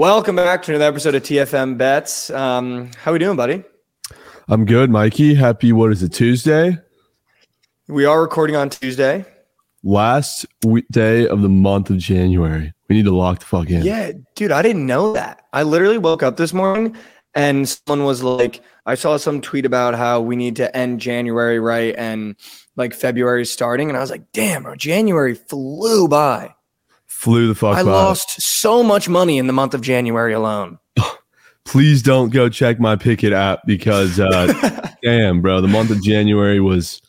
Welcome back to another episode of TFM Bets. Um, how are we doing, buddy? I'm good, Mikey. Happy, what is it, Tuesday? We are recording on Tuesday. Last day of the month of January. We need to lock the fuck in. Yeah, dude, I didn't know that. I literally woke up this morning and someone was like, I saw some tweet about how we need to end January right and like February starting. And I was like, damn, bro, January flew by. Flew the fuck I by. lost so much money in the month of January alone. Please don't go check my Picket app because, uh, damn, bro, the month of January was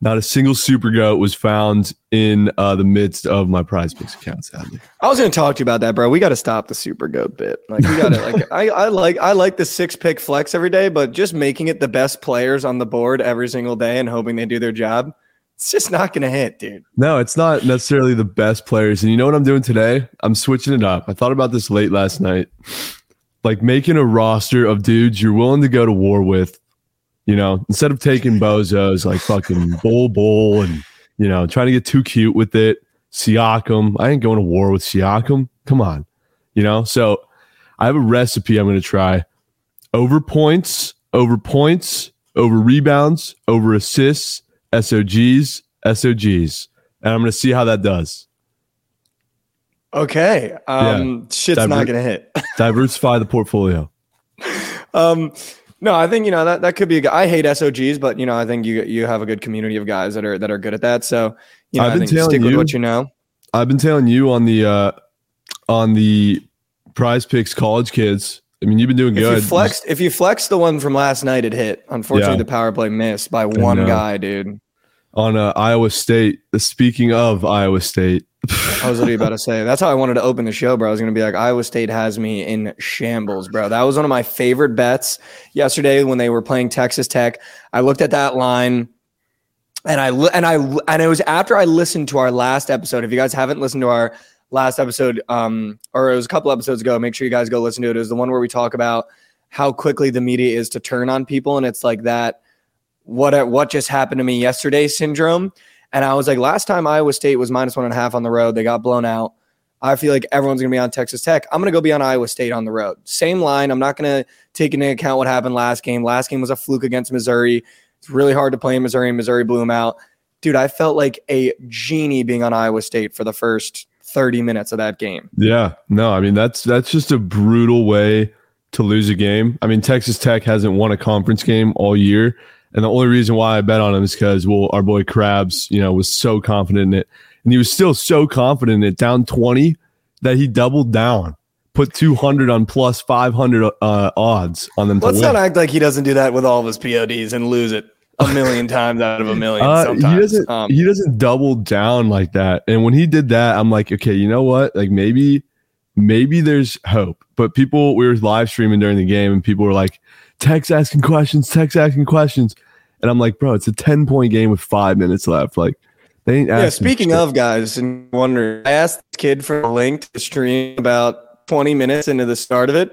not a single super goat was found in uh, the midst of my prize picks account, sadly. I was going to talk to you about that, bro. We got to stop the super goat bit. Like we got to like I, I like I like the six pick flex every day, but just making it the best players on the board every single day and hoping they do their job, it's just not going to hit, dude. No, it's not necessarily the best players. And you know what I'm doing today? I'm switching it up. I thought about this late last night. Like making a roster of dudes you're willing to go to war with you know, instead of taking bozos like fucking Bol Bol and, you know, trying to get too cute with it, Siakam, I ain't going to war with Siakam. Come on. You know, so I have a recipe I'm going to try over points, over points, over rebounds, over assists, SOGs, SOGs. And I'm going to see how that does. Okay. Um, yeah. Shit's Diver- not going to hit. diversify the portfolio. Um, no, I think you know that that could be. A, I hate SOGs, but you know I think you you have a good community of guys that are that are good at that. So you know I've been I think stick you, with what you know. I've been telling you on the uh on the Prize Picks college kids. I mean, you've been doing good. if good. You flexed, if you flexed the one from last night, it hit. Unfortunately, yeah. the power play missed by one guy, dude. On uh, Iowa State. Speaking of Iowa State, I was literally about to say that's how I wanted to open the show, bro. I was gonna be like, Iowa State has me in shambles, bro. That was one of my favorite bets yesterday when they were playing Texas Tech. I looked at that line, and I and I and it was after I listened to our last episode. If you guys haven't listened to our last episode, um, or it was a couple episodes ago, make sure you guys go listen to it. It was the one where we talk about how quickly the media is to turn on people, and it's like that. What what just happened to me yesterday syndrome and I was like, last time Iowa State was minus one and a half on the road, they got blown out. I feel like everyone's going to be on Texas Tech. I'm going to go be on Iowa State on the road. Same line. I'm not going to take into account what happened last game. Last game was a fluke against Missouri. It's really hard to play in Missouri, and Missouri blew them out. Dude, I felt like a genie being on Iowa State for the first 30 minutes of that game. Yeah. No, I mean that's that's just a brutal way to lose a game. I mean, Texas Tech hasn't won a conference game all year. And the only reason why I bet on him is because, well, our boy Krabs, you know, was so confident in it. And he was still so confident in it, down 20, that he doubled down, put 200 on plus 500 uh, odds on them. Let's not act like he doesn't do that with all of his PODs and lose it a million times out of a million. Uh, he doesn't. Um, he doesn't double down like that. And when he did that, I'm like, okay, you know what? Like maybe, maybe there's hope. But people, we were live streaming during the game, and people were like, Text asking questions, text asking questions. And I'm like, bro, it's a 10 point game with five minutes left. Like, they ain't Yeah, speaking shit. of guys, and wonder, I asked the kid for a link to stream about 20 minutes into the start of it.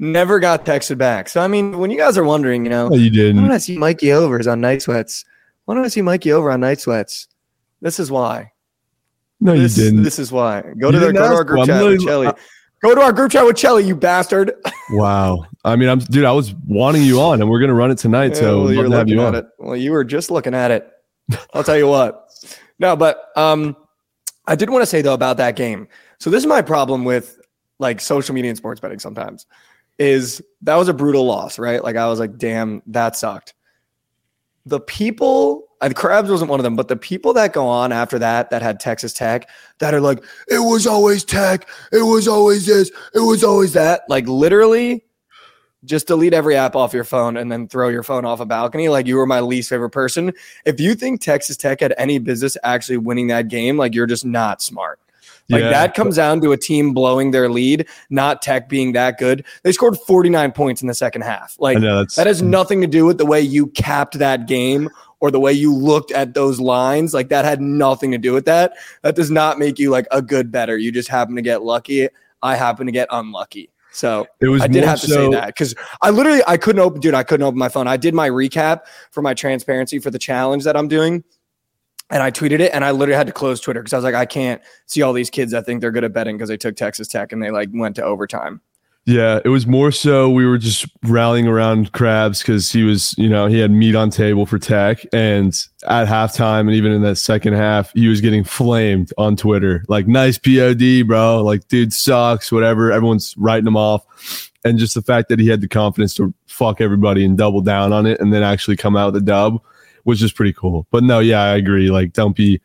Never got texted back. So, I mean, when you guys are wondering, you know, oh, you didn't. Why don't I see Mikey Overs on Night Sweats? Why don't I see Mikey over on Night Sweats? This is why. No, this, you didn't. This is why. Go to, their, go to our group chat with Shelly. Go to our group chat with Chelly, you bastard. wow. I mean, I'm dude. I was wanting you on, and we're gonna run it tonight. Yeah, so well, you're looking you at on. it. Well, you were just looking at it. I'll tell you what. No, but um, I did want to say though about that game. So this is my problem with like social media and sports betting. Sometimes is that was a brutal loss, right? Like I was like, damn, that sucked. The people and Krabs wasn't one of them, but the people that go on after that that had Texas Tech that are like, it was always Tech, it was always this, it was always that. Like literally, just delete every app off your phone and then throw your phone off a balcony. Like you were my least favorite person. If you think Texas Tech had any business actually winning that game, like you're just not smart. Like yeah. that comes down to a team blowing their lead, not Tech being that good. They scored 49 points in the second half. Like that has nothing to do with the way you capped that game or the way you looked at those lines. Like that had nothing to do with that. That does not make you like a good better. You just happen to get lucky. I happen to get unlucky. So it was I did have to so- say that because I literally I couldn't open, dude. I couldn't open my phone. I did my recap for my transparency for the challenge that I'm doing. And I tweeted it, and I literally had to close Twitter because I was like, I can't see all these kids I think they're good at betting because they took Texas Tech and they like went to overtime. Yeah, it was more so we were just rallying around Krabs because he was, you know, he had meat on table for Tech, and at halftime and even in that second half, he was getting flamed on Twitter, like nice POD, bro, like dude sucks, whatever. Everyone's writing him off, and just the fact that he had the confidence to fuck everybody and double down on it, and then actually come out with a dub was just pretty cool. But no, yeah, I agree. Like, don't be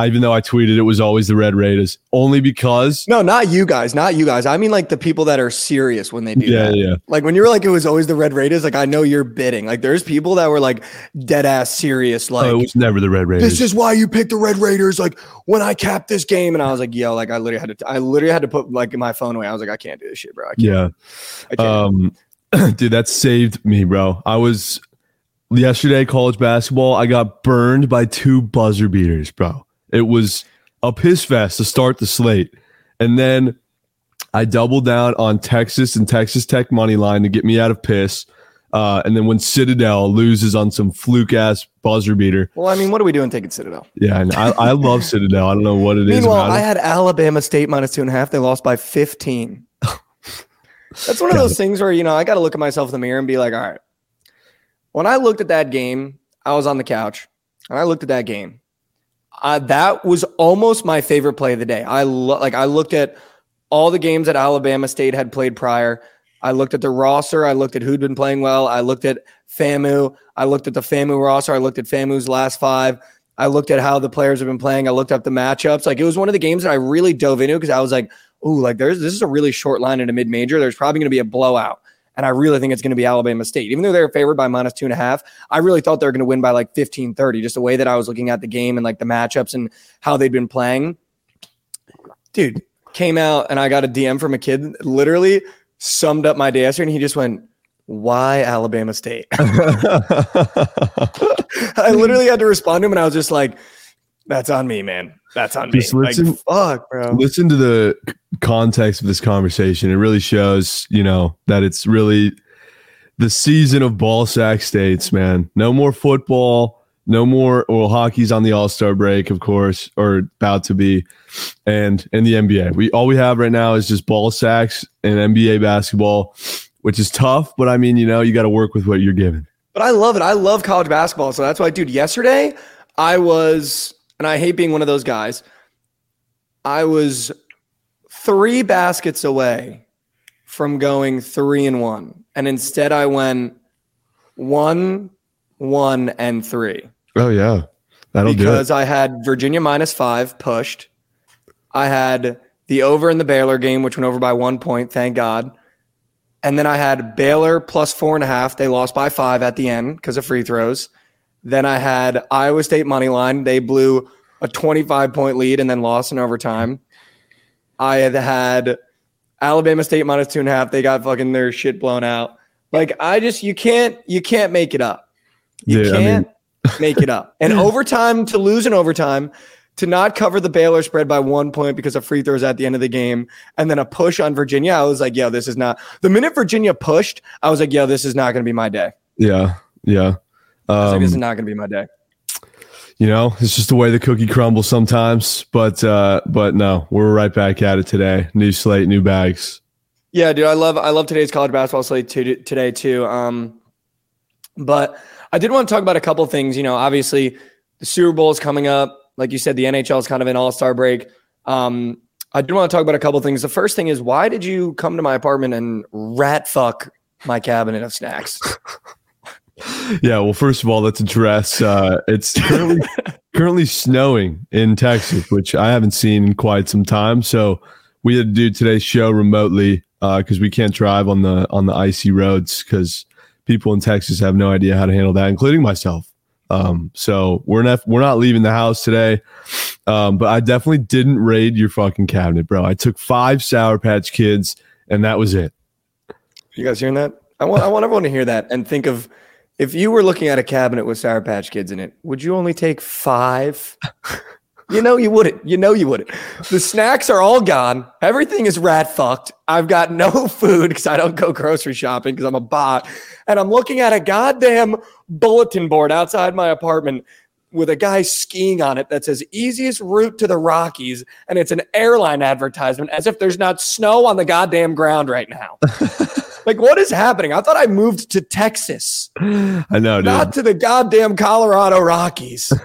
even though I tweeted it was always the Red Raiders, only because no, not you guys, not you guys. I mean, like the people that are serious when they do yeah, that. Yeah, yeah. Like when you were like, it was always the Red Raiders. Like I know you're bidding. Like there's people that were like dead ass serious. Like oh, it was never the Red Raiders. This is why you picked the Red Raiders. Like when I capped this game, and I was like, yo, like I literally had to, I literally had to put like my phone away. I was like, I can't do this shit, bro. yeah, um, dude, that saved me, bro. I was yesterday college basketball. I got burned by two buzzer beaters, bro. It was a piss fest to start the slate. And then I doubled down on Texas and Texas Tech money line to get me out of piss. Uh, and then when Citadel loses on some fluke ass buzzer beater. Well, I mean, what are we doing taking Citadel? Yeah, I, I love Citadel. I don't know what it Meanwhile, is. Meanwhile, I had Alabama State minus two and a half. They lost by 15. That's one of those things where, you know, I got to look at myself in the mirror and be like, all right, when I looked at that game, I was on the couch and I looked at that game uh, that was almost my favorite play of the day. I lo- like I looked at all the games that Alabama State had played prior. I looked at the roster. I looked at who'd been playing well. I looked at FAMU. I looked at the FAMU roster. I looked at FAMU's last five. I looked at how the players have been playing. I looked up the matchups. Like it was one of the games that I really dove into because I was like, "Ooh, like there's this is a really short line in a mid major. There's probably going to be a blowout." And I really think it's going to be Alabama State. Even though they're favored by minus two and a half, I really thought they were going to win by like 15 30, just the way that I was looking at the game and like the matchups and how they'd been playing. Dude, came out and I got a DM from a kid, literally summed up my day yesterday, and he just went, Why Alabama State? I literally had to respond to him, and I was just like, That's on me, man. That's on just me. Listen, like, fuck, bro. Listen to the context of this conversation. It really shows, you know, that it's really the season of ball sack states, man. No more football, no more well, hockey's on the all-star break, of course, or about to be. And in the NBA. We all we have right now is just ball sacks and NBA basketball, which is tough, but I mean, you know, you got to work with what you're given. But I love it. I love college basketball. So that's why, dude, yesterday I was and I hate being one of those guys. I was three baskets away from going three and one. And instead I went one, one, and three. Oh yeah. That'll do. because I had Virginia minus five pushed. I had the over in the Baylor game, which went over by one point, thank God. And then I had Baylor plus four and a half. They lost by five at the end because of free throws. Then I had Iowa State money line. They blew a 25 point lead and then lost in overtime. I had had Alabama State minus two and a half. They got fucking their shit blown out. Like I just you can't you can't make it up. You yeah, can't I mean- make it up. And overtime to lose in overtime, to not cover the Baylor spread by one point because of free throws at the end of the game, and then a push on Virginia. I was like, yo, this is not the minute Virginia pushed, I was like, yo, this is not gonna be my day. Yeah. Yeah. Um, like, this is um, not going to be my day. You know, it's just the way the cookie crumbles sometimes. But uh, but no, we're right back at it today. New slate, new bags. Yeah, dude, I love I love today's college basketball slate today too. Um, but I did want to talk about a couple things. You know, obviously the Super Bowl is coming up. Like you said, the NHL is kind of an All Star break. Um, I do want to talk about a couple things. The first thing is, why did you come to my apartment and rat fuck my cabinet of snacks? yeah, well, first of all, let's address uh, it's currently currently snowing in Texas, which I haven't seen in quite some time. So we had to do today's show remotely because uh, we can't drive on the on the icy roads because people in Texas have no idea how to handle that, including myself. Um, so we're not we're not leaving the house today. Um, but I definitely didn't raid your fucking cabinet, bro. I took five Sour Patch Kids, and that was it. You guys hearing that? I want I want everyone to hear that and think of if you were looking at a cabinet with Sour Patch Kids in it, would you only take five? you know you wouldn't. You know you wouldn't. The snacks are all gone. Everything is rat fucked. I've got no food because I don't go grocery shopping because I'm a bot. And I'm looking at a goddamn bulletin board outside my apartment with a guy skiing on it that says easiest route to the Rockies, and it's an airline advertisement as if there's not snow on the goddamn ground right now. like, what is happening? I thought I moved to Texas, I know, dude. not to the goddamn Colorado Rockies.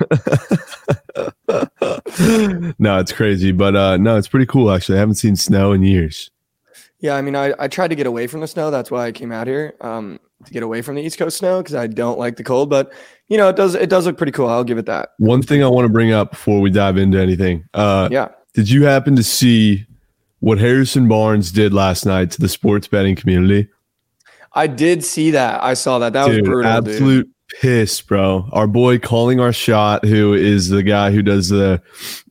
no, it's crazy, but uh, no, it's pretty cool actually. I haven't seen snow in years. Yeah, I mean, I, I tried to get away from the snow. That's why I came out here um, to get away from the East Coast snow because I don't like the cold. But you know, it does it does look pretty cool. I'll give it that. One thing I want to bring up before we dive into anything. Uh, Yeah. Did you happen to see what Harrison Barnes did last night to the sports betting community? I did see that. I saw that. That dude, was brutal, dude. absolute piss, bro. Our boy calling our shot, who is the guy who does the,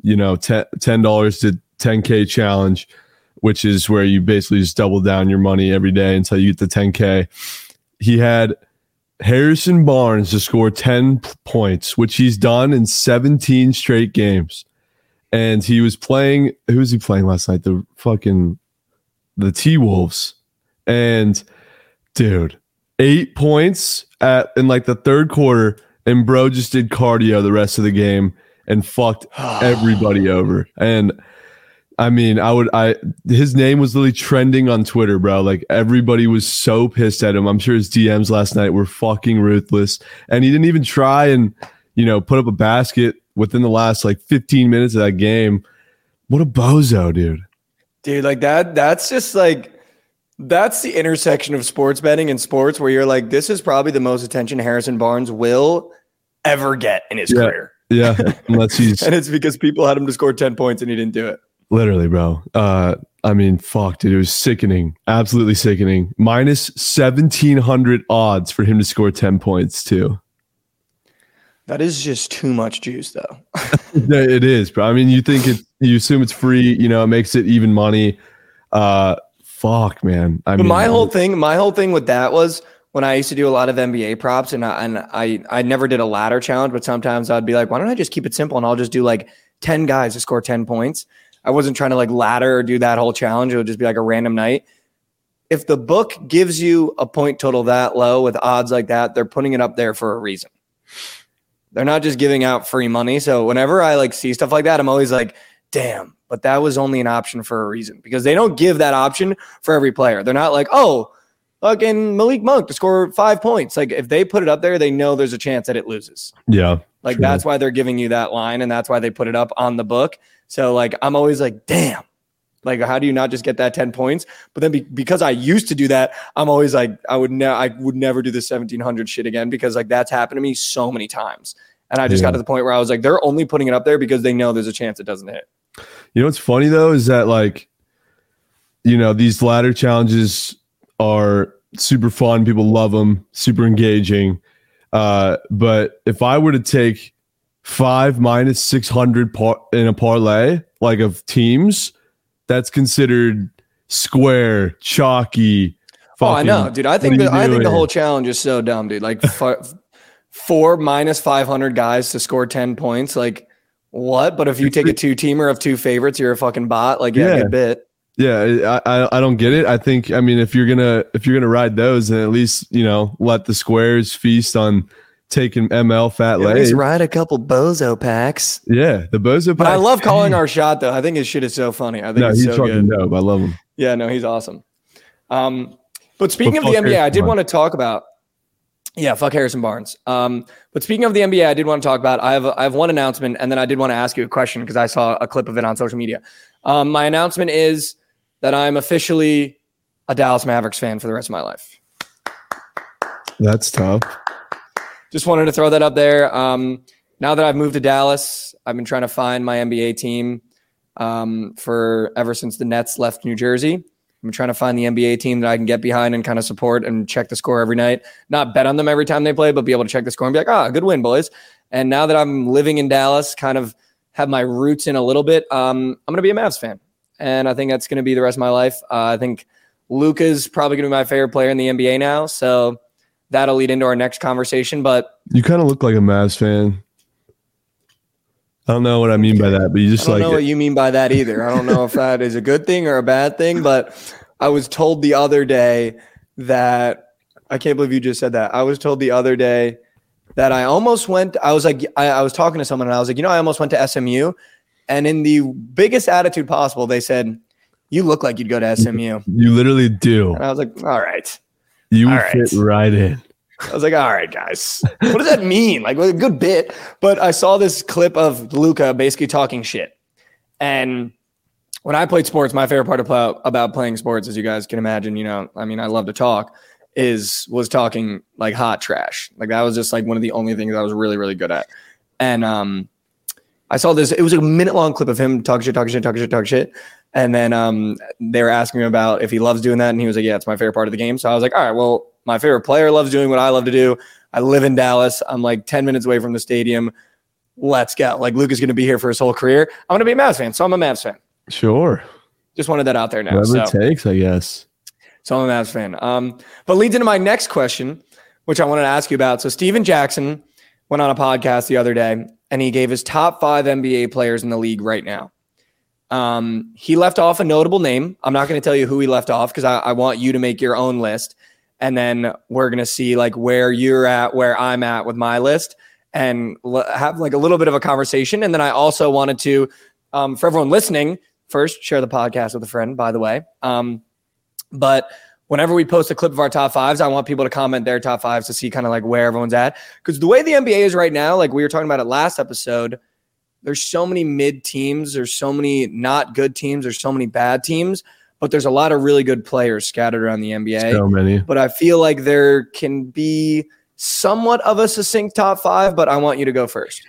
you know, ten dollars to ten k challenge, which is where you basically just double down your money every day until you get to ten k. He had Harrison Barnes to score ten points, which he's done in seventeen straight games, and he was playing. Who was he playing last night? The fucking the T Wolves, and dude eight points at in like the third quarter, and bro just did cardio the rest of the game and fucked everybody over. And I mean, I would I his name was literally trending on Twitter, bro. Like everybody was so pissed at him. I'm sure his DMs last night were fucking ruthless. And he didn't even try and, you know, put up a basket within the last like 15 minutes of that game. What a bozo, dude. Dude, like that, that's just like that's the intersection of sports betting and sports where you're like, this is probably the most attention Harrison Barnes will ever get in his Yeah. career. Yeah, unless he's And it's because people had him to score 10 points and he didn't do it. Literally, bro. Uh, I mean, fuck, dude. It was sickening. Absolutely sickening. Minus 1700 odds for him to score 10 points, too. That is just too much juice, though. It is, bro. I mean, you think it, you assume it's free, you know, it makes it even money. Uh, fuck, man. I But mean, my whole thing, my whole thing with that was when I used to do a lot of NBA props, and I, and I I never did a ladder challenge, but sometimes I'd be like, why don't I just keep it simple and I'll just do like ten guys to score ten points. I wasn't trying to like ladder or do that whole challenge. It would just be like a random night. If the book gives you a point total that low with odds like that, they're putting it up there for a reason. They're not just giving out free money. So whenever I like see stuff like that, I'm always like, damn, but that was only an option for a reason because they don't give that option for every player. They're not like, oh, fucking Malik Monk to score five points. Like if they put it up there, they know there's a chance that it loses. yeah. Like True. that's why they're giving you that line and that's why they put it up on the book. So like I'm always like, damn. Like how do you not just get that 10 points? But then be- because I used to do that, I'm always like I would never I would never do the 1700 shit again because like that's happened to me so many times. And I just Yeah. got to the point where I was like they're only putting it up there because they know there's a chance it doesn't hit. You know what's funny though is that like, you know, these ladder challenges are super fun. People love them, super engaging. Uh, but if I were to take five minus six hundred par- in a parlay, like of teams, that's considered square, chalky. Oh, I know, dude. I think the, I think the whole challenge is so dumb, dude. Like f- four minus 500 guys to score 10 points. Like what? But if you take a two teamer of two favorites, you're a fucking bot. Like yeah, Yeah. get bit. Yeah, I, I I don't get it. I think I mean if you're gonna if you're gonna ride those, then at least you know let the squares feast on taking ML fat At lays. ride a couple bozo packs. Yeah, the bozo. But I love calling our shot though. I think his shit is so funny. I think No, it's he's so fucking good. dope. I love him. Yeah, no, he's awesome. Um, but speaking But of the NBA, I did Barnes. want to talk about. Yeah, fuck Harrison Barnes. Um, but speaking of the NBA, I did want to talk about. I have I have one announcement, and then I did want to ask you a question because I saw a clip of it on social media. Um, my announcement is that I'm officially a Dallas Mavericks fan for the rest of my life. That's tough. Just wanted to throw that up there. Um, now that I've moved to Dallas, I've been trying to find my NBA team um, for ever since the Nets left New Jersey. I'm trying to find the NBA team that I can get behind and kind of support and check the score every night. Not bet on them every time they play, but be able to check the score and be like, ah, good win, boys. And now that I'm living in Dallas, kind of have my roots in a little bit, um, I'm going to be a Mavs fan. And I think that's going to be the rest of my life. Uh, I think Luka's probably going to be my favorite player in the NBA now. So that'll lead into our next conversation. But You kind of look like a Mavs fan. I don't know what I mean by that, but you just like. I don't like know it. what you mean by that either. I don't know if that is a good thing or a bad thing, but I was told the other day that I can't believe you just said that. I was told the other day that I almost went. I was like, I, I was talking to someone and I was like, you know, I almost went to SMU. And in the biggest attitude possible, they said, You look like you'd go to SMU. You literally do. And I was like, All right. You All fit right. right in. I was like, all right, guys, what does that mean? Like, well, a good bit. But I saw this clip of Luka basically talking shit. And when I played sports, my favorite part play, about playing sports, as you guys can imagine, you know, I mean, I love to talk, is was talking like hot trash. Like that was just like one of the only things I was really, really good at. And um, I saw this. It was a minute long clip of him talking shit, talking shit, talking shit, talking shit. And then um, they were asking him about if he loves doing that, and he was like, "Yeah, it's my favorite part of the game." So I was like, "All right, well, my favorite player loves doing what I love to do. I live in Dallas. I'm like 10 minutes away from the stadium. Let's go. Like Luke is going to be here for his whole career. I'm going to be a Mavs fan, so I'm a Mavs fan. Sure. Just wanted that out there now. Whatever So, it takes, I guess. so I'm a Mavs fan. Um, but leads into my next question, which I wanted to ask you about. So Stephen Jackson went on a podcast the other day, and he gave his top five NBA players in the league right now. Um, he left off a notable name. I'm not going to tell you who he left off because I, I want you to make your own list, and then we're going to see like where you're at, where I'm at with my list, and l- have like a little bit of a conversation. And then I also wanted to, um, for everyone listening, first share the podcast with a friend. By the way, um, but whenever we post a clip of our top fives, I want people to comment their top fives to see kind of like where everyone's at. Because the way the NBA is right now, like we were talking about it last episode, there's so many mid teams, there's so many not good teams, there's so many bad teams, but there's a lot of really good players scattered around the NBA. So many. but I feel like there can be somewhat of a succinct top five, but I want you to go first.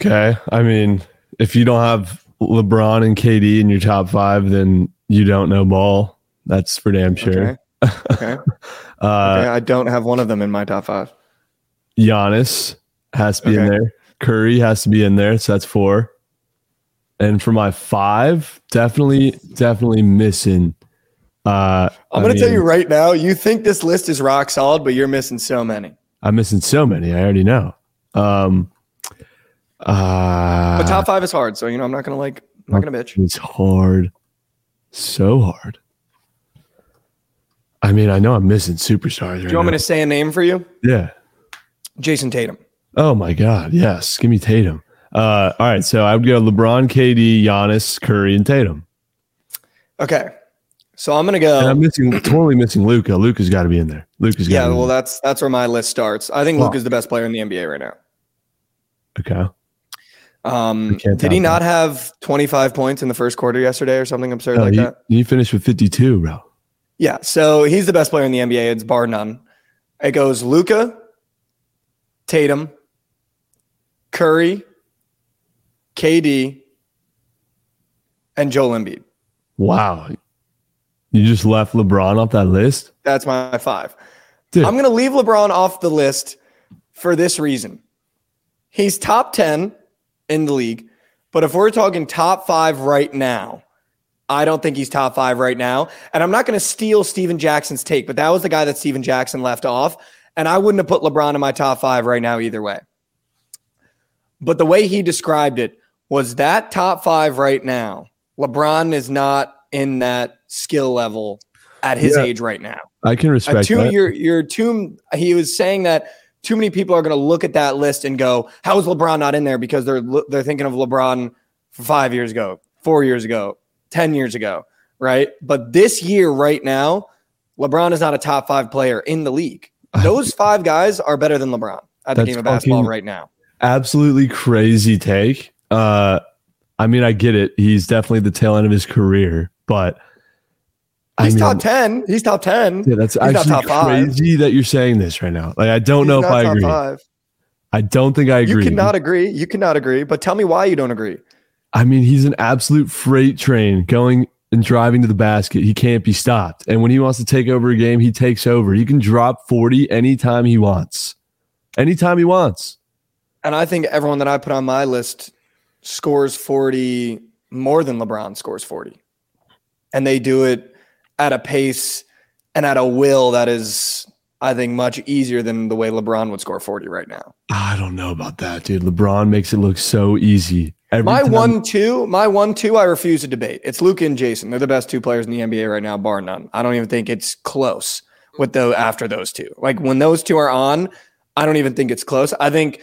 Okay. I mean, if you don't have LeBron and KD in your top five, then you don't know ball. That's for damn sure. Okay. Okay. Uh, okay. I don't have one of them in my top five. Giannis has to be in there. Curry has to be in there. So that's four. And for my five, definitely, definitely missing. Uh, I'm going to tell you right now, you think this list is rock solid, but you're missing so many. I'm missing so many. I already know. Um, uh, But top five is hard, so you know I'm not gonna like I'm not gonna bitch. It's hard. So hard. I mean, I know I'm missing superstars. Do you want me to say a name for you? Yeah. Jayson Tatum. Oh my God. Yes. Give me Tatum. Uh, all right. So I would go LeBron, KD, Giannis, Curry, and Tatum. Okay, so I'm gonna And I'm missing, totally missing Luka. Luka's got to be in there. Luka's got Yeah, well that's that's where my list starts. I think Luke is the best player in the NBA right now. Okay. Um, did he not have 25 points in the first quarter yesterday or something absurd No, like that? he finished with 52, bro. Yeah, so he's the best player in the NBA. It's bar none. It goes Luka, Tatum, Curry, KD, and Joel Embiid. Wow. You just left LeBron off that list? That's my five. Dude. I'm going to leave LeBron off the list for this reason. He's top 10 in the league, but if we're talking top five right now, I don't think he's top five right now. And I'm not going to steal Stephen Jackson's take, but that was the guy that Stephen Jackson left off. And I wouldn't have put LeBron in my top five right now either way. But the way he described it was that top five right now, LeBron is not in that skill level at his Yeah. age right now. I can respect too, that. you're, you're too, he was saying that too many people are going to look at that list and go, how is LeBron not in there? Because they're, they're thinking of LeBron five years ago, four years ago, 10 years ago, right? But this year, right now, LeBron is not a top five player in the league. Those five guys are better than LeBron at the game of basketball fucking- right now. Absolutely crazy take. Uh, I mean, I get it. He's definitely the tail end of his career, but He's I mean, top 10. He's top 10. yeah, that's he's actually top five. crazy that you're saying this right now. Like, I don't He's know if I agree. five. I don't think I agree. You cannot agree. You cannot agree. But tell me why you don't agree. I mean, he's an absolute freight train going and driving to the basket. He can't be stopped. And when he wants to take over a game, he takes over. He can drop 40 anytime he wants. Anytime he wants. And I think everyone that I put on my list scores 40 more than LeBron scores 40. And they do it at a pace and at a will that is, I think, much easier than the way LeBron would score 40 right now. I don't know about that, dude. LeBron makes it look so easy. Every My time- one two, my one two, I refuse to debate. It's Luke and Jayson. They're the best two players in the NBA right now, bar none. I don't even think it's close with the after those two. Like when those two are on, I don't even think it's close. I think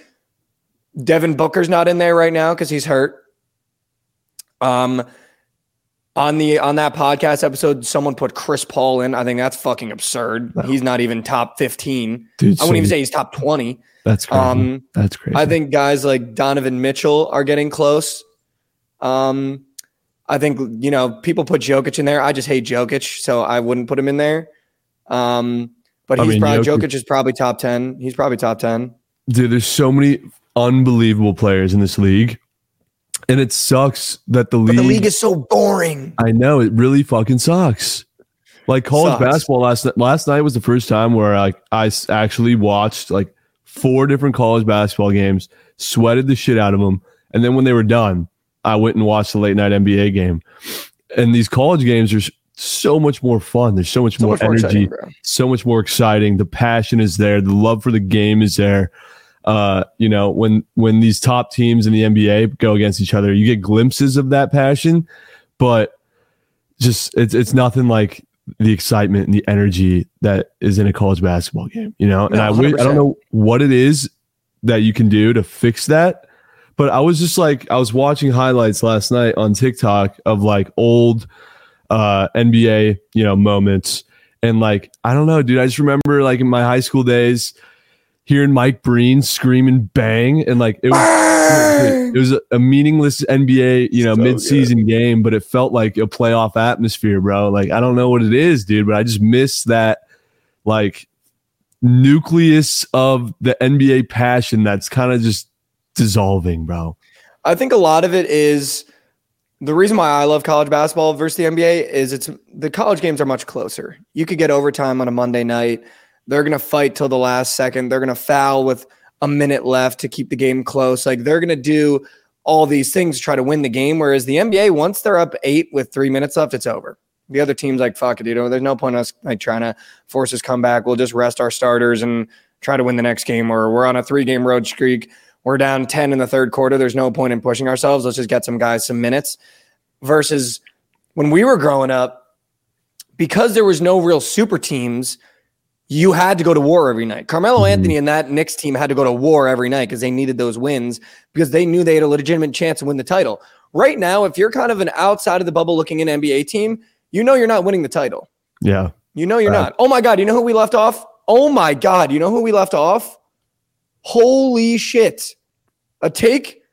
Devin Booker's not in there right now because he's hurt. Um, on the on that podcast episode, someone put Chris Paul in. I think that's fucking absurd. No. He's not even top fifteen. Dude, I wouldn't even say he's top twenty. that's crazy. Um, that's crazy. I think guys like Donovan Mitchell are getting close. Um, I think you know people put Jokic in there. I just hate Jokic, so I wouldn't put him in there. Um, but I he's mean, probably Jokic- Jokic is probably top ten. He's probably top ten. dude, there's so many unbelievable players in this league, and it sucks that the league. the league is so boring. I know it really fucking sucks. Like college Sucks. basketball last night. Last night was the first time where I s- actually watched like four different college basketball games, sweated the shit out of them, and then when they were done, I went and watched the late night NBA game. And these college games are so much more fun. There's so much So more much more energy exciting, so much more exciting. The passion is there. The love for the game is there. Uh, you know, when when these top teams in the NBA go against each other, you get glimpses of that passion, but just it's it's nothing like the excitement and the energy that is in a college basketball game. You know, and No, I don't know what it is that you can do to fix that. But I was just like, I was watching highlights last night on TikTok of like old uh, NBA, you know, moments. And like, I don't know, dude. I just remember like in my high school days hearing Mike Breen screaming bang and like it was it was a, meaningless NBA, you know, So mid-season game, but it felt like a playoff atmosphere, bro. Like I don't know what it is, dude, but I just miss that like nucleus of the NBA passion that's kind of just dissolving, bro. I think a lot of it is the reason why I love college basketball versus the NBA is it's the college games are much closer. You could get overtime on a Monday night. They're going to fight till the last second. They're going to foul with a minute left to keep the game close. Like they're going to do all these things to try to win the game. Whereas the NBA, once they're up eight with three minutes left, it's over. The other team's like, fuck it, you know, there's no point us like trying to force this comeback. We'll just rest our starters and try to win the next game. Or we're on a three game road streak. We're down 10 in the third quarter. There's no point in pushing ourselves. Let's just get some guys some minutes. Versus when we were growing up, because there was no real super teams, you had to go to war every night. Carmelo Mhm. Anthony and that Knicks team had to go to war every night because they needed those wins because they knew they had a legitimate chance to win the title. Right now, if you're kind of an outside of the bubble looking in NBA team, you know you're not winning the title. Yeah. You know you're Right. not. Oh my God, you know who we left off? Oh my God, you know who we left off? Holy shit. A take,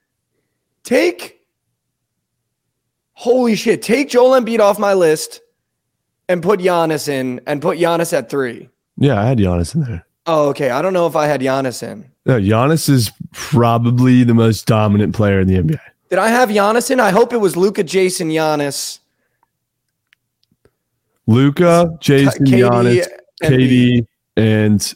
take, holy shit. Take Joel Embiid off my list and put Giannis in and put Giannis at three. Yeah, I had Giannis in there. Oh, okay. I don't know if I had Giannis in. No, Giannis is probably the most dominant player in the NBA. Did I have Giannis in? I hope it was Luka, Jayson, Giannis, Luka, Jayson, KD, Giannis. KD, and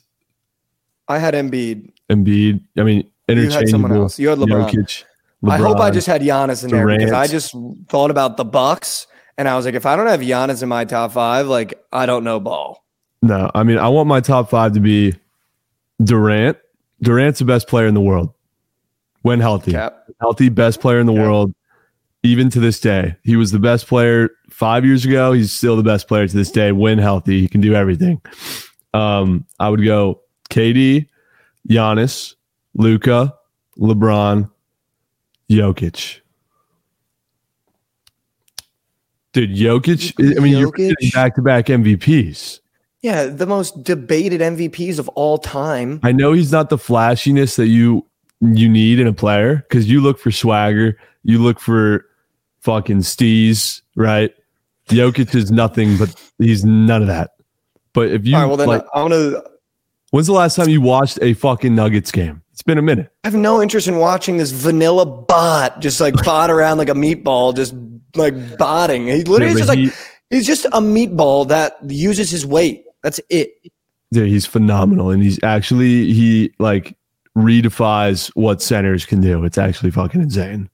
I had Embiid. Embiid. I mean, You interchangeable. had someone else. You had LeBron. Jokic, I hope I just had Giannis in there because I just thought about the Bucks and I was like, if I don't have Giannis in my top five, like I don't know ball. No, I mean, I want my top five to be Durant. Durant's the best player in the world when healthy. Cap. Healthy, best player in the Yeah. world, even to this day. He was the best player five years ago. He's still the best player to this day when healthy. He can do everything. Um, I would go KD, Giannis, Luka, LeBron, Jokic. Dude, Jokic, I mean, you're back to back MVPs. Yeah, the most debated MVPs of all time. I know he's not the flashiness that you you need in a player because you look for swagger, you look for fucking stees, right? Jokic is nothing, but he's none of that. But if you all right, well then like, I'm gonna when's the last time you watched a fucking Nuggets game? It's been a minute. I have no interest in watching this vanilla bot just like bot around like a meatball, just like botting. He literally Yeah, just he- like he's just a meatball that uses his weight. That's it. dude, he's phenomenal, and he's actually he like redefines what centers can do. It's actually fucking insane,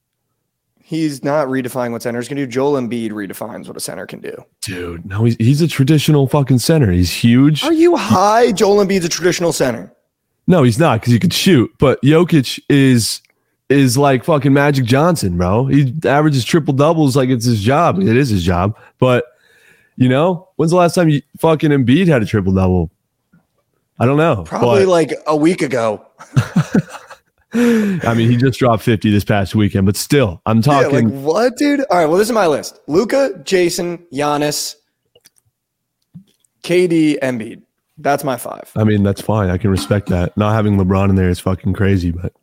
He's not redefining what centers can do. Joel Embiid redefines what a center can do. dude. No, he's he's a traditional fucking center. He's huge. Are you high? Joel Embiid's a traditional center. No, he's not because he could shoot. But Jokic is is like fucking Magic Johnson, bro. He averages triple doubles like it's his job. It is his job. But you know, when's the last time you fucking Embiid had a triple double? I don't know. Probably like a week ago. I mean, he just dropped 50 this past weekend, but still, I'm talking. Yeah, like what, dude? All right, well, this is my list: Luka, Jayson, Giannis, KD, Embiid. That's my five. I mean, that's fine. I can respect that. Not having LeBron in there is fucking crazy, but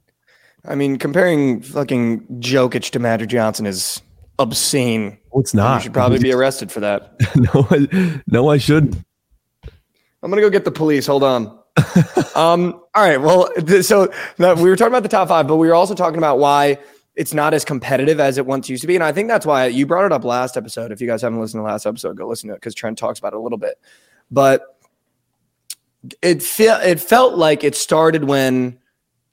I mean, comparing fucking Jokic to Magic Johnson is obscene. Well, it's not. You should probably be arrested for that. no, I, no, I shouldn't. I'm gonna go get the police. Hold on. um. All right. Well, th- so we were talking about the top five, but we were also talking about why it's not as competitive as it once used to be, and I think that's why you brought it up last episode. If you guys haven't listened to the last episode, go listen to it because Trent talks about it a little bit. But it felt it felt like it started when,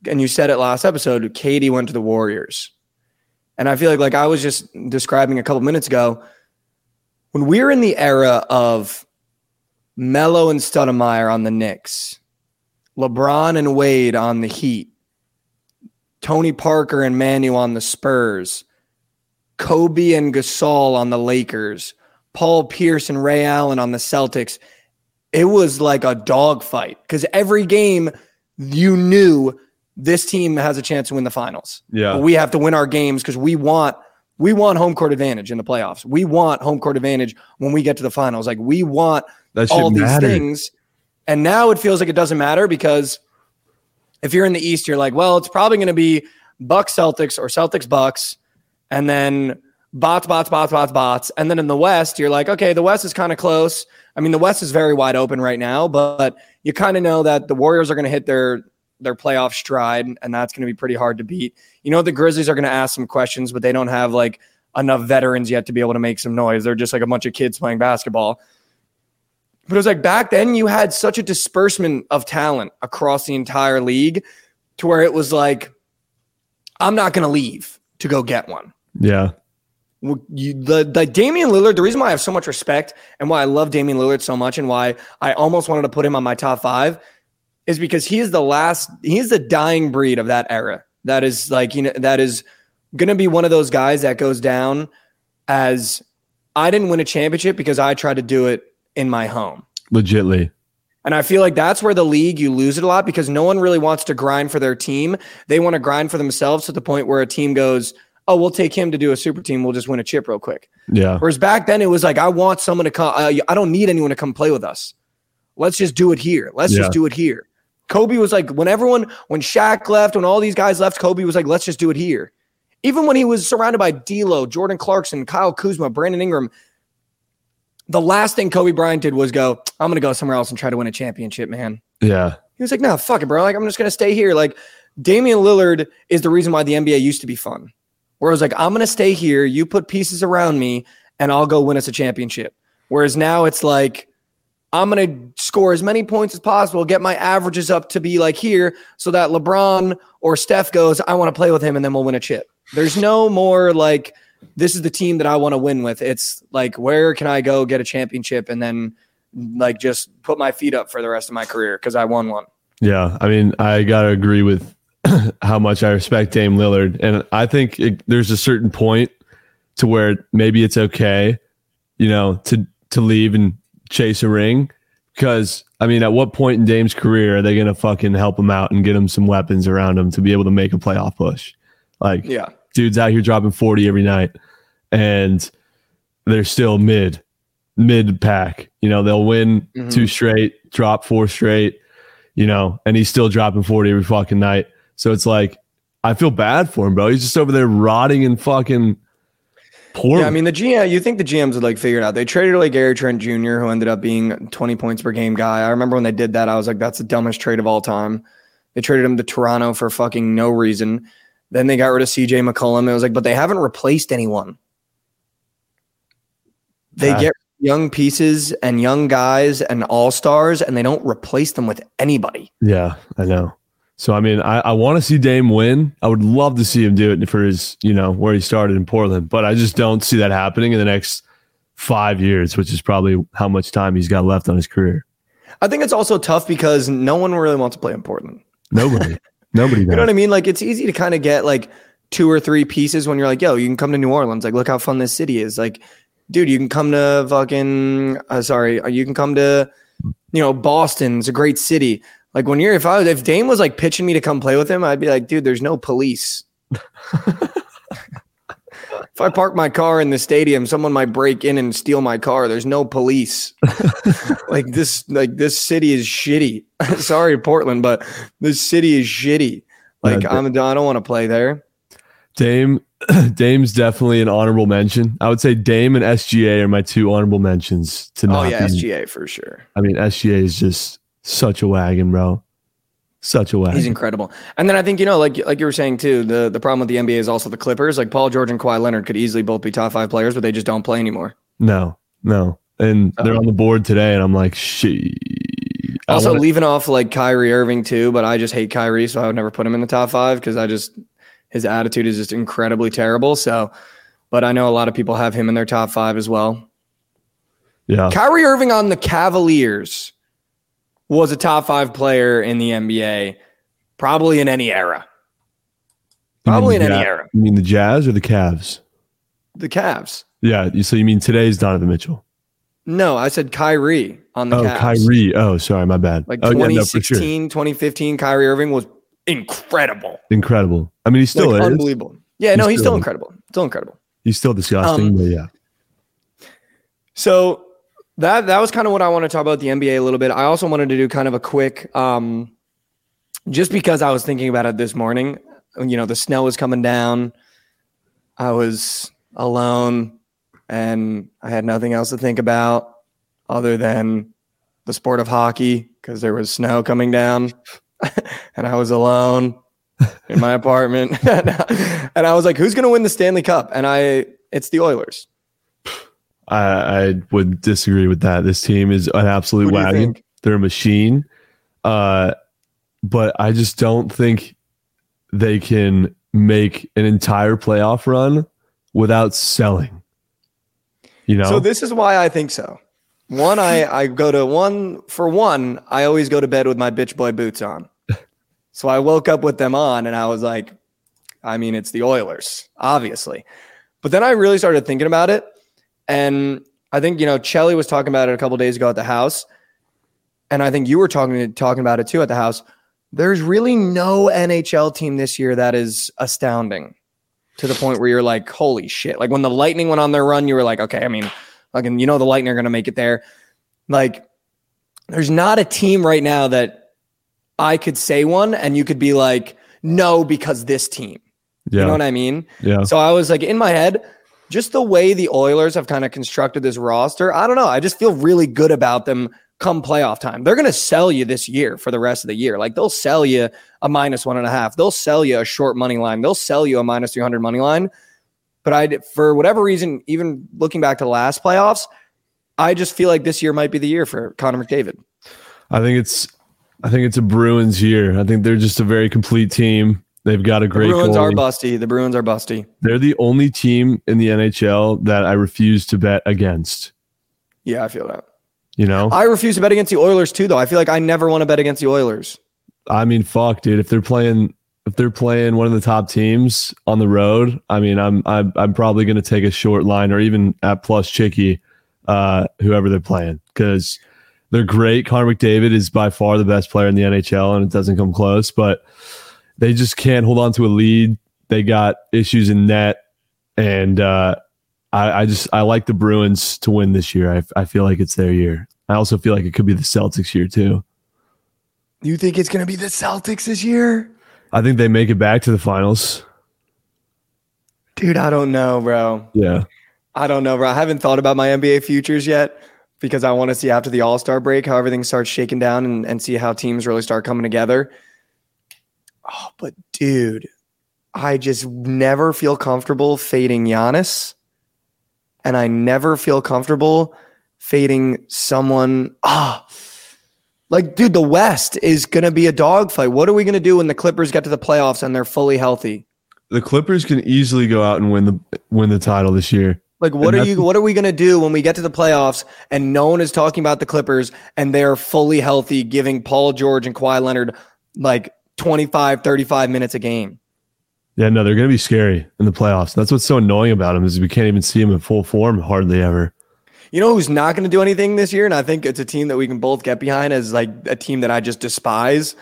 and you said it last episode. KD went to the Warriors, and I feel like like I was just describing a couple minutes ago when we are in the era of Melo and Stoudemire on the Knicks, LeBron and Wade on the Heat, Tony Parker and Manu on the Spurs, Kobe and Gasol on the Lakers, Paul Pierce and Ray Allen on the Celtics. It was like a dogfight because every game you knew this team has a chance to win the finals. Yeah. But we have to win our games because we want we want home court advantage in the playoffs. We want home court advantage when we get to the finals. Like we want all these matter. things. And now it feels like it doesn't matter because if you're in the East, you're like, well, it's probably going to be Bucks Celtics or Celtics Bucks, and then bots, bots, bots, bots, bots. And then in the West, you're like, okay, the West is kind of close. I mean, the West is very wide open right now, but you kind of know that the Warriors are going to hit their their playoff stride, and that's going to be pretty hard to beat. You know, the Grizzlies are going to ask some questions, but they don't have like enough veterans yet to be able to make some noise. They're just like a bunch of kids playing basketball. But it was like back then you had such a disbursement of talent across the entire league to where it was like, I'm not going to leave to go get one. Yeah. You, the the Damian Lillard, the reason why I have so much respect and why I love Damian Lillard so much and why I almost wanted to put him on my top five is because he is the last, he is the dying breed of that era. That is like, you know, that is going to be one of those guys that goes down as I didn't win a championship because I tried to do it in my home. Legitly. And I feel like that's where the league you lose it a lot because no one really wants to grind for their team. They want to grind for themselves to the point where a team goes, "Oh, we'll take him to do a super team. We'll just win a chip real quick." Yeah. Whereas back then it was like, "I want someone to come. Uh, I don't need anyone to come play with us. Let's just do it here. Let's yeah. just do it here." Kobe was like, when everyone, when Shaq left, when all these guys left, Kobe was like, "Let's just do it here." Even when he was surrounded by D'Lo, Jordan Clarkson, Kyle Kuzma, Brandon Ingram, the last thing Kobe Bryant did was go, I'm going to go somewhere else and try to win a championship, man. Yeah. He was like, no, fuck it, bro. Like, I'm just going to stay here. Like, Damian Lillard is the reason why the NBA used to be fun. Where I was like, I'm going to stay here. You put pieces around me and I'll go win us a championship. Whereas now it's like, I'm going to score as many points as possible, get my averages up to be like here so that LeBron or Steph goes, I want to play with him and then we'll win a chip. There's no more like, this is the team that I want to win with. It's like, where can I go get a championship and then like just put my feet up for the rest of my career because I won one. Yeah. I mean, I got to agree with how much I respect Dame Lillard. And I think it, there's a certain point to where maybe it's okay, you know, to, to leave and chase a ring. Because, I mean, at what point in Dame's career are they going to fucking help him out and get him some weapons around him to be able to make a playoff push? Like, yeah dudes out here dropping 40 every night and they're still mid mid pack you know they'll win mm-hmm. two straight drop four straight you know and he's still dropping 40 every fucking night so it's like i feel bad for him bro he's just over there rotting and fucking yeah i mean the gm you think the gms would like figure it out they traded like gary trent jr who ended up being 20 points per game guy i remember when they did that i was like that's the dumbest trade of all time they traded him to toronto for fucking no reason then they got rid of CJ McCollum. It was like, but they haven't replaced anyone. They uh, get young pieces and young guys and all stars, and they don't replace them with anybody. Yeah, I know. So I mean, I, I want to see Dame win. I would love to see him do it for his, you know, where he started in Portland, but I just don't see that happening in the next five years, which is probably how much time he's got left on his career. I think it's also tough because no one really wants to play in Portland. Nobody. Nobody knows. You know what I mean? Like it's easy to kind of get like two or three pieces when you're like, yo, you can come to New Orleans. Like, look how fun this city is. Like, dude, you can come to fucking, uh, sorry, uh, you can come to you know, Boston's a great city. Like when you're if I if Dame was like pitching me to come play with him, I'd be like, dude, there's no police. if I park my car in the stadium, someone might break in and steal my car. There's no police. like this, like this city is shitty. Sorry, Portland, but this city is shitty. Like Yeah, I'm, I don't want to play there. Dame, Dame's definitely an honorable mention. I would say Dame and SGA are my two honorable mentions to Oh not yeah, be- SGA for sure. I mean, SGA is just such a wagon, bro. Such a wagon. He's incredible. And then I think you know, like like you were saying too, the the problem with the NBA is also the Clippers. Like Paul George and Kawhi Leonard could easily both be top five players, but they just don't play anymore. no, no. And they're Oh. on the board today, and I'm like, she. Also wanna, leaving off like Kyrie Irving too, but I just hate Kyrie, so I would never put him in the top five because I just his attitude is just incredibly terrible. So, but I know a lot of people have him in their top five as well. yeah, Kyrie Irving on the Cavaliers was a top five player in the NBA, probably in any era. Probably in the any era. You mean the Jazz or the Cavs? The Cavs. Yeah. So you mean today's Donovan Mitchell? No, I said Kyrie on the Oh, Cavs. Kyrie. Oh, sorry, my bad. Like oh, yeah, no, sure. 2015, Kyrie Irving was incredible. Incredible. I mean, he still like is. unbelievable. Yeah, He's no, he's still- still incredible. Still incredible. He's still disgusting, Um, but yeah. So that that was kind of what I want to talk about the NBA a little bit. I also wanted to do kind of a quick um just because I was thinking about it this morning. You know, the snow was coming down. I was alone and I had nothing else to think about other than the sport of hockey because there was snow coming down and I was alone in my apartment. and I was like, who's going to win the Stanley Cup? And I it's the Oilers. I, I would disagree with that. This team is an absolute wagon. They're a machine. Uh, but I just don't think they can make an entire playoff run without selling. You know, So this is why I think so. One, I, I go to one for one, I always go to bed with my bitch boy boots on. So I woke up with them on and I was like, I mean, it's the Oilers, obviously. But then I really started thinking about it. And I think, you know, Chelly was talking about it a couple days ago at the house. And I think you were talking talking about it too at the house. There's really no NHL team this year that is astounding to the point where you're like, holy shit. Like when the Lightning went on their run, you were like, okay, I mean, like, and you know, the Lightning are going to make it there. Like, there's not a team right now that I could say one and you could be like, no, because this team. yeah, You know what I mean? yeah. So I was like, in my head, just the way the Oilers have kind of constructed this roster, I don't know. I just feel really good about them come playoff time. They're going to sell you this year for the rest of the year. Like they'll sell you a minus one and a half. They'll sell you a short money line. They'll sell you a minus 300 money line. But I, for whatever reason, even looking back to the last playoffs, I just feel like this year might be the year for Connor McDavid. I think it's I think it's a Bruins year. I think they're just a very complete team. They've got a great. Team. The Bruins are busty. The Bruins are busty. They're the only team in the NHL that I refuse to bet against. Yeah, I feel that. You know, I refuse to bet against the Oilers too, though. I feel like I never want to bet against the Oilers. I mean, fuck, dude. If they're playing, if they're playing one of the top teams on the road, I mean, I'm I'm, I'm probably going to take a short line or even at plus chicky, uh, whoever they're playing, because they're great. Connor McDavid is by far the best player in the NHL, and it doesn't come close. But they just can't hold on to a lead. They got issues in net, and uh, I, I just I like the Bruins to win this year. I I feel like it's their year. I also feel like it could be the Celtics year too. You think it's going to be the Celtics this year? I think they make it back to the finals. Dude, I don't know, bro. Yeah. I don't know, bro. I haven't thought about my NBA futures yet because I want to see after the All Star break how everything starts shaking down and, and see how teams really start coming together. Oh, but dude, I just never feel comfortable fading Giannis. And I never feel comfortable fading someone. Ah, like, dude, the West is going to be a dogfight. What are we going to do when the Clippers get to the playoffs and they're fully healthy? The Clippers can easily go out and win the win the title this year. Like, what And are you? What are we gonna do when we get to the playoffs and no one is talking about the Clippers and they're fully healthy, giving Paul George and Kawhi Leonard like 25, 35 minutes a game? Yeah, no, they're going to be scary in the playoffs. That's what's so annoying about them is we can't even see them in full form hardly ever. You know who's not going to do anything this year, and I think it's a team that we can both get behind as like a team that I just despise.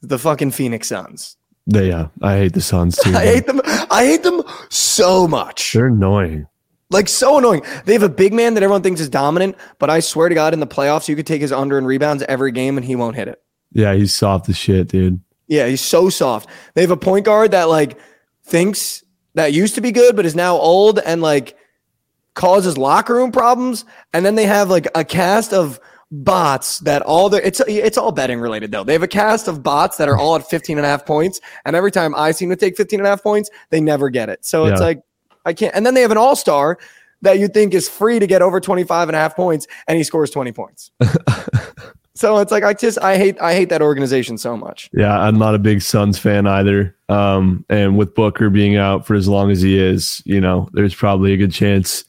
The fucking Phoenix Suns. They, yeah, I hate the Suns too. I hate them. I hate them so much. They're annoying. Like so annoying. They have a big man that everyone thinks is dominant, but I swear to God, in the playoffs, you could take his under and rebounds every game, and he won't hit it. Yeah, he's soft as shit, dude. Yeah, he's so soft. They have a point guard that like thinks that used to be good, but is now old and like causes locker room problems. And then they have like a cast of bots that all their it's it's all betting related though. They have a cast of bots that are all at 15 and a half points. And every time I seem to take 15 and a half points, they never get it. So it's like I can't and then they have an all-star that you think is free to get over 25 and a half points and he scores 20 points. so it's like I just I hate I hate that organization so much. Yeah, I'm not a big Suns fan either. Um, and with Booker being out for as long as he is, you know, there's probably a good chance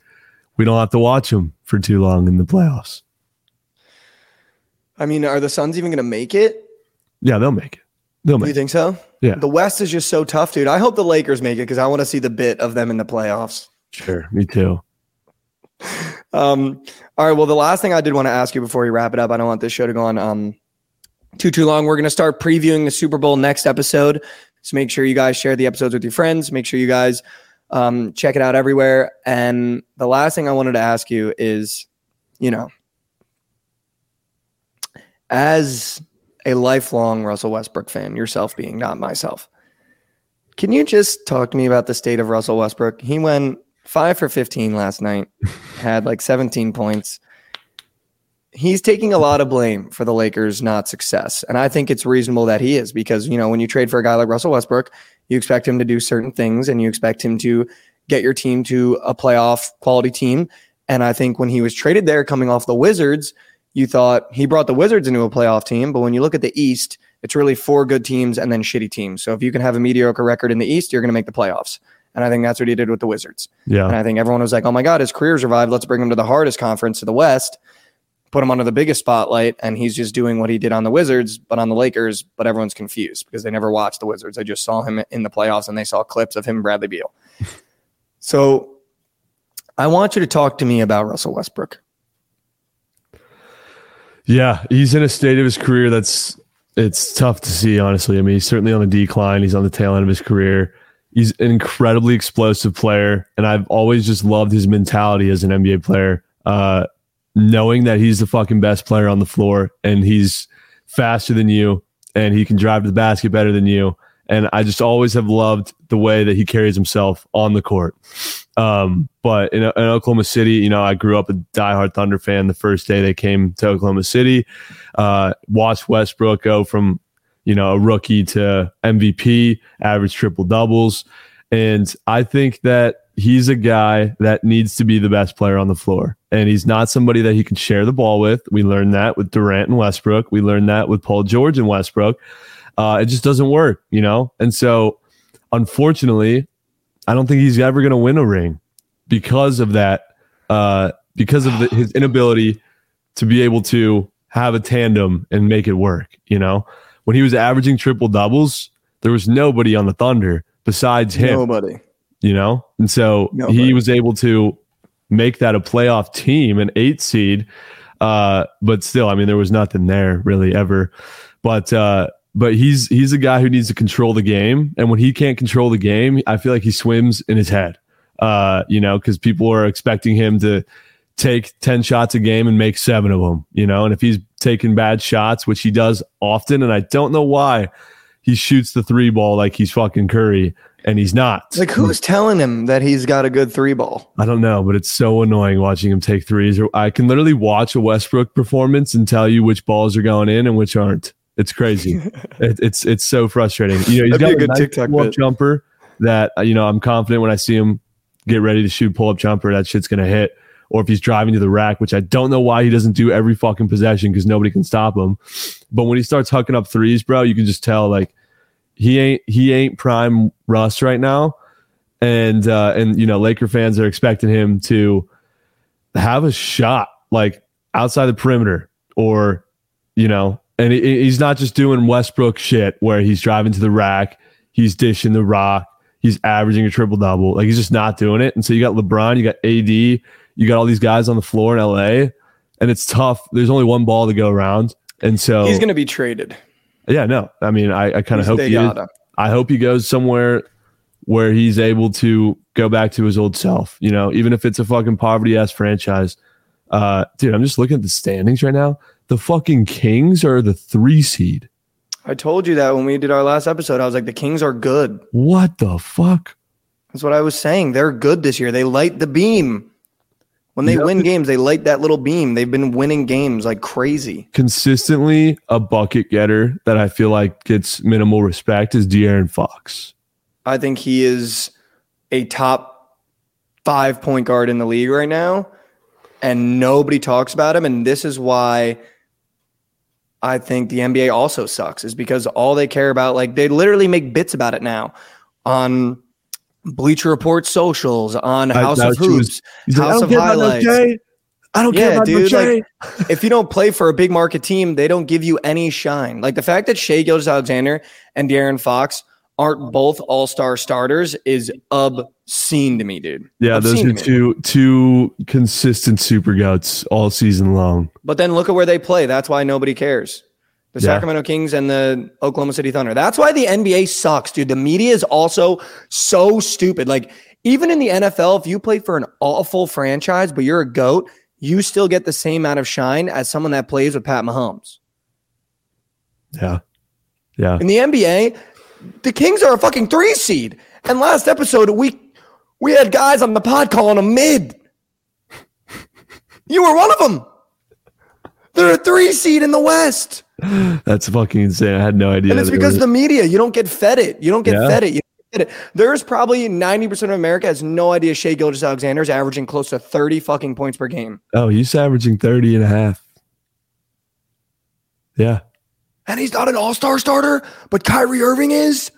we don't have to watch him for too long in the playoffs. I mean, are the Suns even going to make it? Yeah, they'll make it. They'll Do make you think so? Yeah. The West is just so tough, dude. I hope the Lakers make it because I want to see the bit of them in the playoffs. Sure, me too. Um, all right. Well, the last thing I did want to ask you before we wrap it up, I don't want this show to go on um, too too long. We're going to start previewing the Super Bowl next episode. So make sure you guys share the episodes with your friends. Make sure you guys um, check it out everywhere. And the last thing I wanted to ask you is, you know, as a lifelong Russell Westbrook fan, yourself being not myself, can you just talk to me about the state of Russell Westbrook? He went five for 15 last night, had like 17 points. He's taking a lot of blame for the Lakers' not success. And I think it's reasonable that he is because, you know, when you trade for a guy like Russell Westbrook, you expect him to do certain things and you expect him to get your team to a playoff quality team. And I think when he was traded there coming off the Wizards, you thought he brought the Wizards into a playoff team. But when you look at the East, it's really four good teams and then shitty teams. So if you can have a mediocre record in the East, you're going to make the playoffs. And I think that's what he did with the Wizards. Yeah. And I think everyone was like, oh my God, his career's revived. Let's bring him to the hardest conference to the West, put him under the biggest spotlight. And he's just doing what he did on the Wizards, but on the Lakers. But everyone's confused because they never watched the Wizards. They just saw him in the playoffs and they saw clips of him, and Bradley Beal. so I want you to talk to me about Russell Westbrook. yeah, he's in a state of his career that's it's tough to see. Honestly, I mean, he's certainly on the decline. He's on the tail end of his career. He's an incredibly explosive player, and I've always just loved his mentality as an NBA player. Uh, knowing that he's the fucking best player on the floor, and he's faster than you, and he can drive to the basket better than you. And I just always have loved the way that he carries himself on the court. Um, but in, in Oklahoma City, you know, I grew up a diehard Thunder fan. The first day they came to Oklahoma City, uh, watched Westbrook go from you know a rookie to MVP, average triple doubles, and I think that he's a guy that needs to be the best player on the floor. And he's not somebody that he can share the ball with. We learned that with Durant and Westbrook. We learned that with Paul George and Westbrook. Uh, it just doesn't work, you know? And so, unfortunately, I don't think he's ever going to win a ring because of that, uh, because of the, his inability to be able to have a tandem and make it work, you know? When he was averaging triple doubles, there was nobody on the Thunder besides him Nobody. you know? And so Nobody. he was able to make that a playoff team, an eight seed. Uh, but still, I mean, there was nothing there really ever. But uh, but he's he's a guy who needs to control the game, and when he can't control the game, I feel like he swims in his head. Uh, you know, because people are expecting him to take 10 shots a game and make seven of them, you know, and if he's taking bad shots, which he does often, and I don't know why he shoots the three ball like he's fucking Curry, and he's not. Like, who's telling him that he's got a good three ball? I don't know, but it's so annoying watching him take threes. I can literally watch a Westbrook performance and tell you which balls are going in and which aren't. It's crazy. it, it's it's so frustrating. You know, he's That'd got a good nice TikTok pull-up bit. jumper that you know I'm confident when I see him get ready to shoot pull up jumper, that shit's gonna hit. Or if he's driving to the rack, which I don't know why he doesn't do every fucking possession because nobody can stop him. But when he starts hucking up threes, bro, you can just tell like he ain't he ain't prime Russ right now. And uh, and you know Laker fans are expecting him to have a shot like outside the perimeter or you know and he, he's not just doing Westbrook shit where he's driving to the rack he's dishing the rock he's averaging a triple double like he's just not doing it. And so you got LeBron you got AD you got all these guys on the floor in LA, and it's tough. There's only one ball to go around, and so He's going to be traded. yeah, no, I mean, I, I kind of hope he is. I hope he goes somewhere where he's able to go back to his old self. You know, even if it's a fucking poverty ass franchise. Uh, dude, I'm just looking at the standings right now. The fucking Kings are the three seed. I told you that when we did our last episode. I was like, the Kings are good. What the fuck? That's what I was saying. They're good this year. They light the beam. When they Yep. win games, they light that little beam. They've been winning games like crazy. Consistently a bucket getter that I feel like gets minimal respect is De'Aaron Fox. I think he is a top five point guard in the league right now, and nobody talks about him. And this is why I think the NBA also sucks, is because all they care about, like, they literally make bits about it now on Bleacher Report socials, on I- House that of was- Hoops. Like, House I don't of care about no highlights. I don't care Yeah, about no dude, like- if you don't play for a big market team, they don't give you any shine. Like the fact that Shai Gilgeous-Alexander and De'Aaron Fox aren't both all star starters is obscene to me, dude. yeah, those are two two consistent super goats all season long. But then look at where they play. That's why nobody cares. The Yeah. Sacramento Kings and the Oklahoma City Thunder. That's why the NBA sucks, dude. The media is also so stupid. Like, even in the NFL, if you play for an awful franchise, but you're a GOAT, you still get the same amount of shine as someone that plays with Pat Mahomes. Yeah. Yeah. In the NBA, the Kings are a fucking three seed. And last episode, we we had guys on the pod calling them mid. You were one of them. They're a three seed in the West. That's fucking insane. I had no idea. And it's because were- the media, you don't get fed it. You don't get Yeah. fed it. You don't get it. There's probably 90% of America has no idea Shai Gilgeous-Alexander is averaging close to 30 fucking points per game. oh, he's averaging 30 and a half. Yeah. And he's not an all-star starter, but Kyrie Irving is.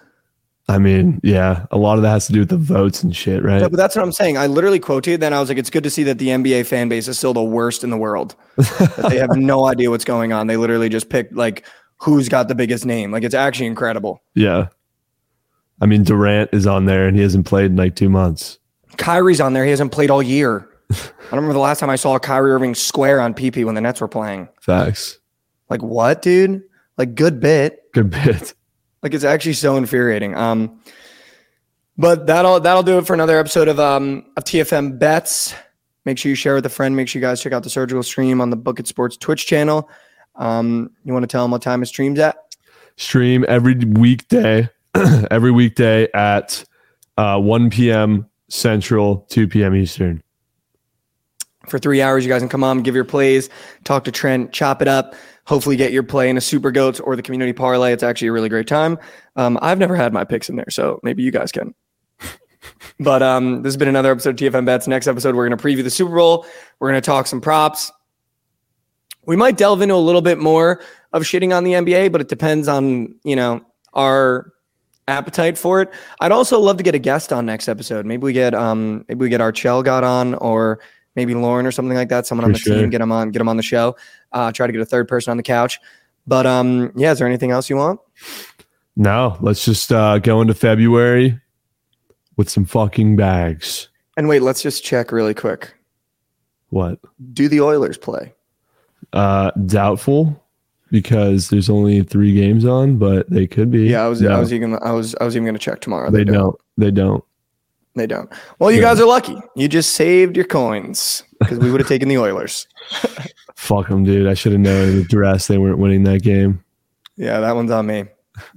I mean, yeah, a lot of that has to do with the votes and shit, right? Yeah, but that's what I'm saying. I literally quoted, then I was like, it's good to see that the NBA fan base is still the worst in the world. they have no idea what's going on. They literally just picked like who's got the biggest name. Like it's actually incredible. yeah. I mean, Durant is on there and he hasn't played in like two months. Kyrie's on there. He hasn't played all year. I don't remember the last time I saw Kyrie Irving square on PP when the Nets were playing. Facts. Like what, dude? Like good bit. Good bit. Like it's actually so infuriating. Um, but that'll that'll do it for another episode of um of TFM bets. Make sure you share with a friend. Make sure you guys check out the surgical stream on the Book It Sports Twitch channel. Um, you want to tell them what time it streams at? Stream every weekday, every weekday at uh, 1 p.m. Central, 2 p.m. Eastern. for three hours. You guys can come on, give your plays, talk to Trent, chop it up. Hopefully, get your play in a Super Goats or the community parlay. It's actually a really great time. Um, I've never had my picks in there, so maybe you guys can. but um, this has been another episode of TFM Bets. Next episode, we're going to preview the Super Bowl. We're going to talk some props. We might delve into a little bit more of shitting on the NBA, but it depends on you know our appetite for it. I'd also love to get a guest on next episode. Maybe we get um maybe we get our Archel got on or maybe Lauren or something like that. Someone on the sure. team, get them on, get them on the show. Uh, try to get a third person on the couch. But um, yeah, is there anything else you want? No, let's just uh, go into February with some fucking bags. And wait, let's just check really quick. What? Do the Oilers play? Uh, doubtful because there's only three games on, but they could be. Yeah, I was, No, I was even, I was, I was even going to check tomorrow. they, They, don't. don't. They don't. They don't. Well, you Yeah. guys are lucky. You just saved your coins because we would have taken the Oilers. Fuck them, dude. I should have known the dress they weren't winning that game. Yeah, that one's on me.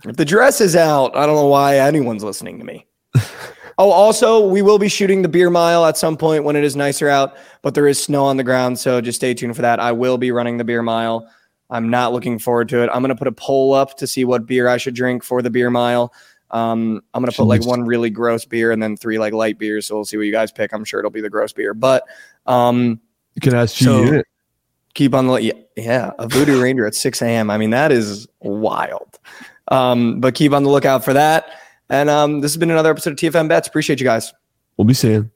If the dress is out, I don't know why anyone's listening to me. oh, also, we will be shooting the beer mile at some point when it is nicer out, but there is snow on the ground, so just stay tuned for that. I will be running the beer mile. I'm not looking forward to it. I'm going to put a poll up to see what beer I should drink for the beer mile. Um, I'm going to put like one really gross beer and then three like light beers. So we'll see what you guys pick. I'm sure it'll be the gross beer, but um, You can ask So- Unit. keep on the yeah, yeah a voodoo ranger at 6 a.m i mean that is wild um but keep on the lookout for that and um this has been another episode of tfm bets appreciate you guys We'll be seeing.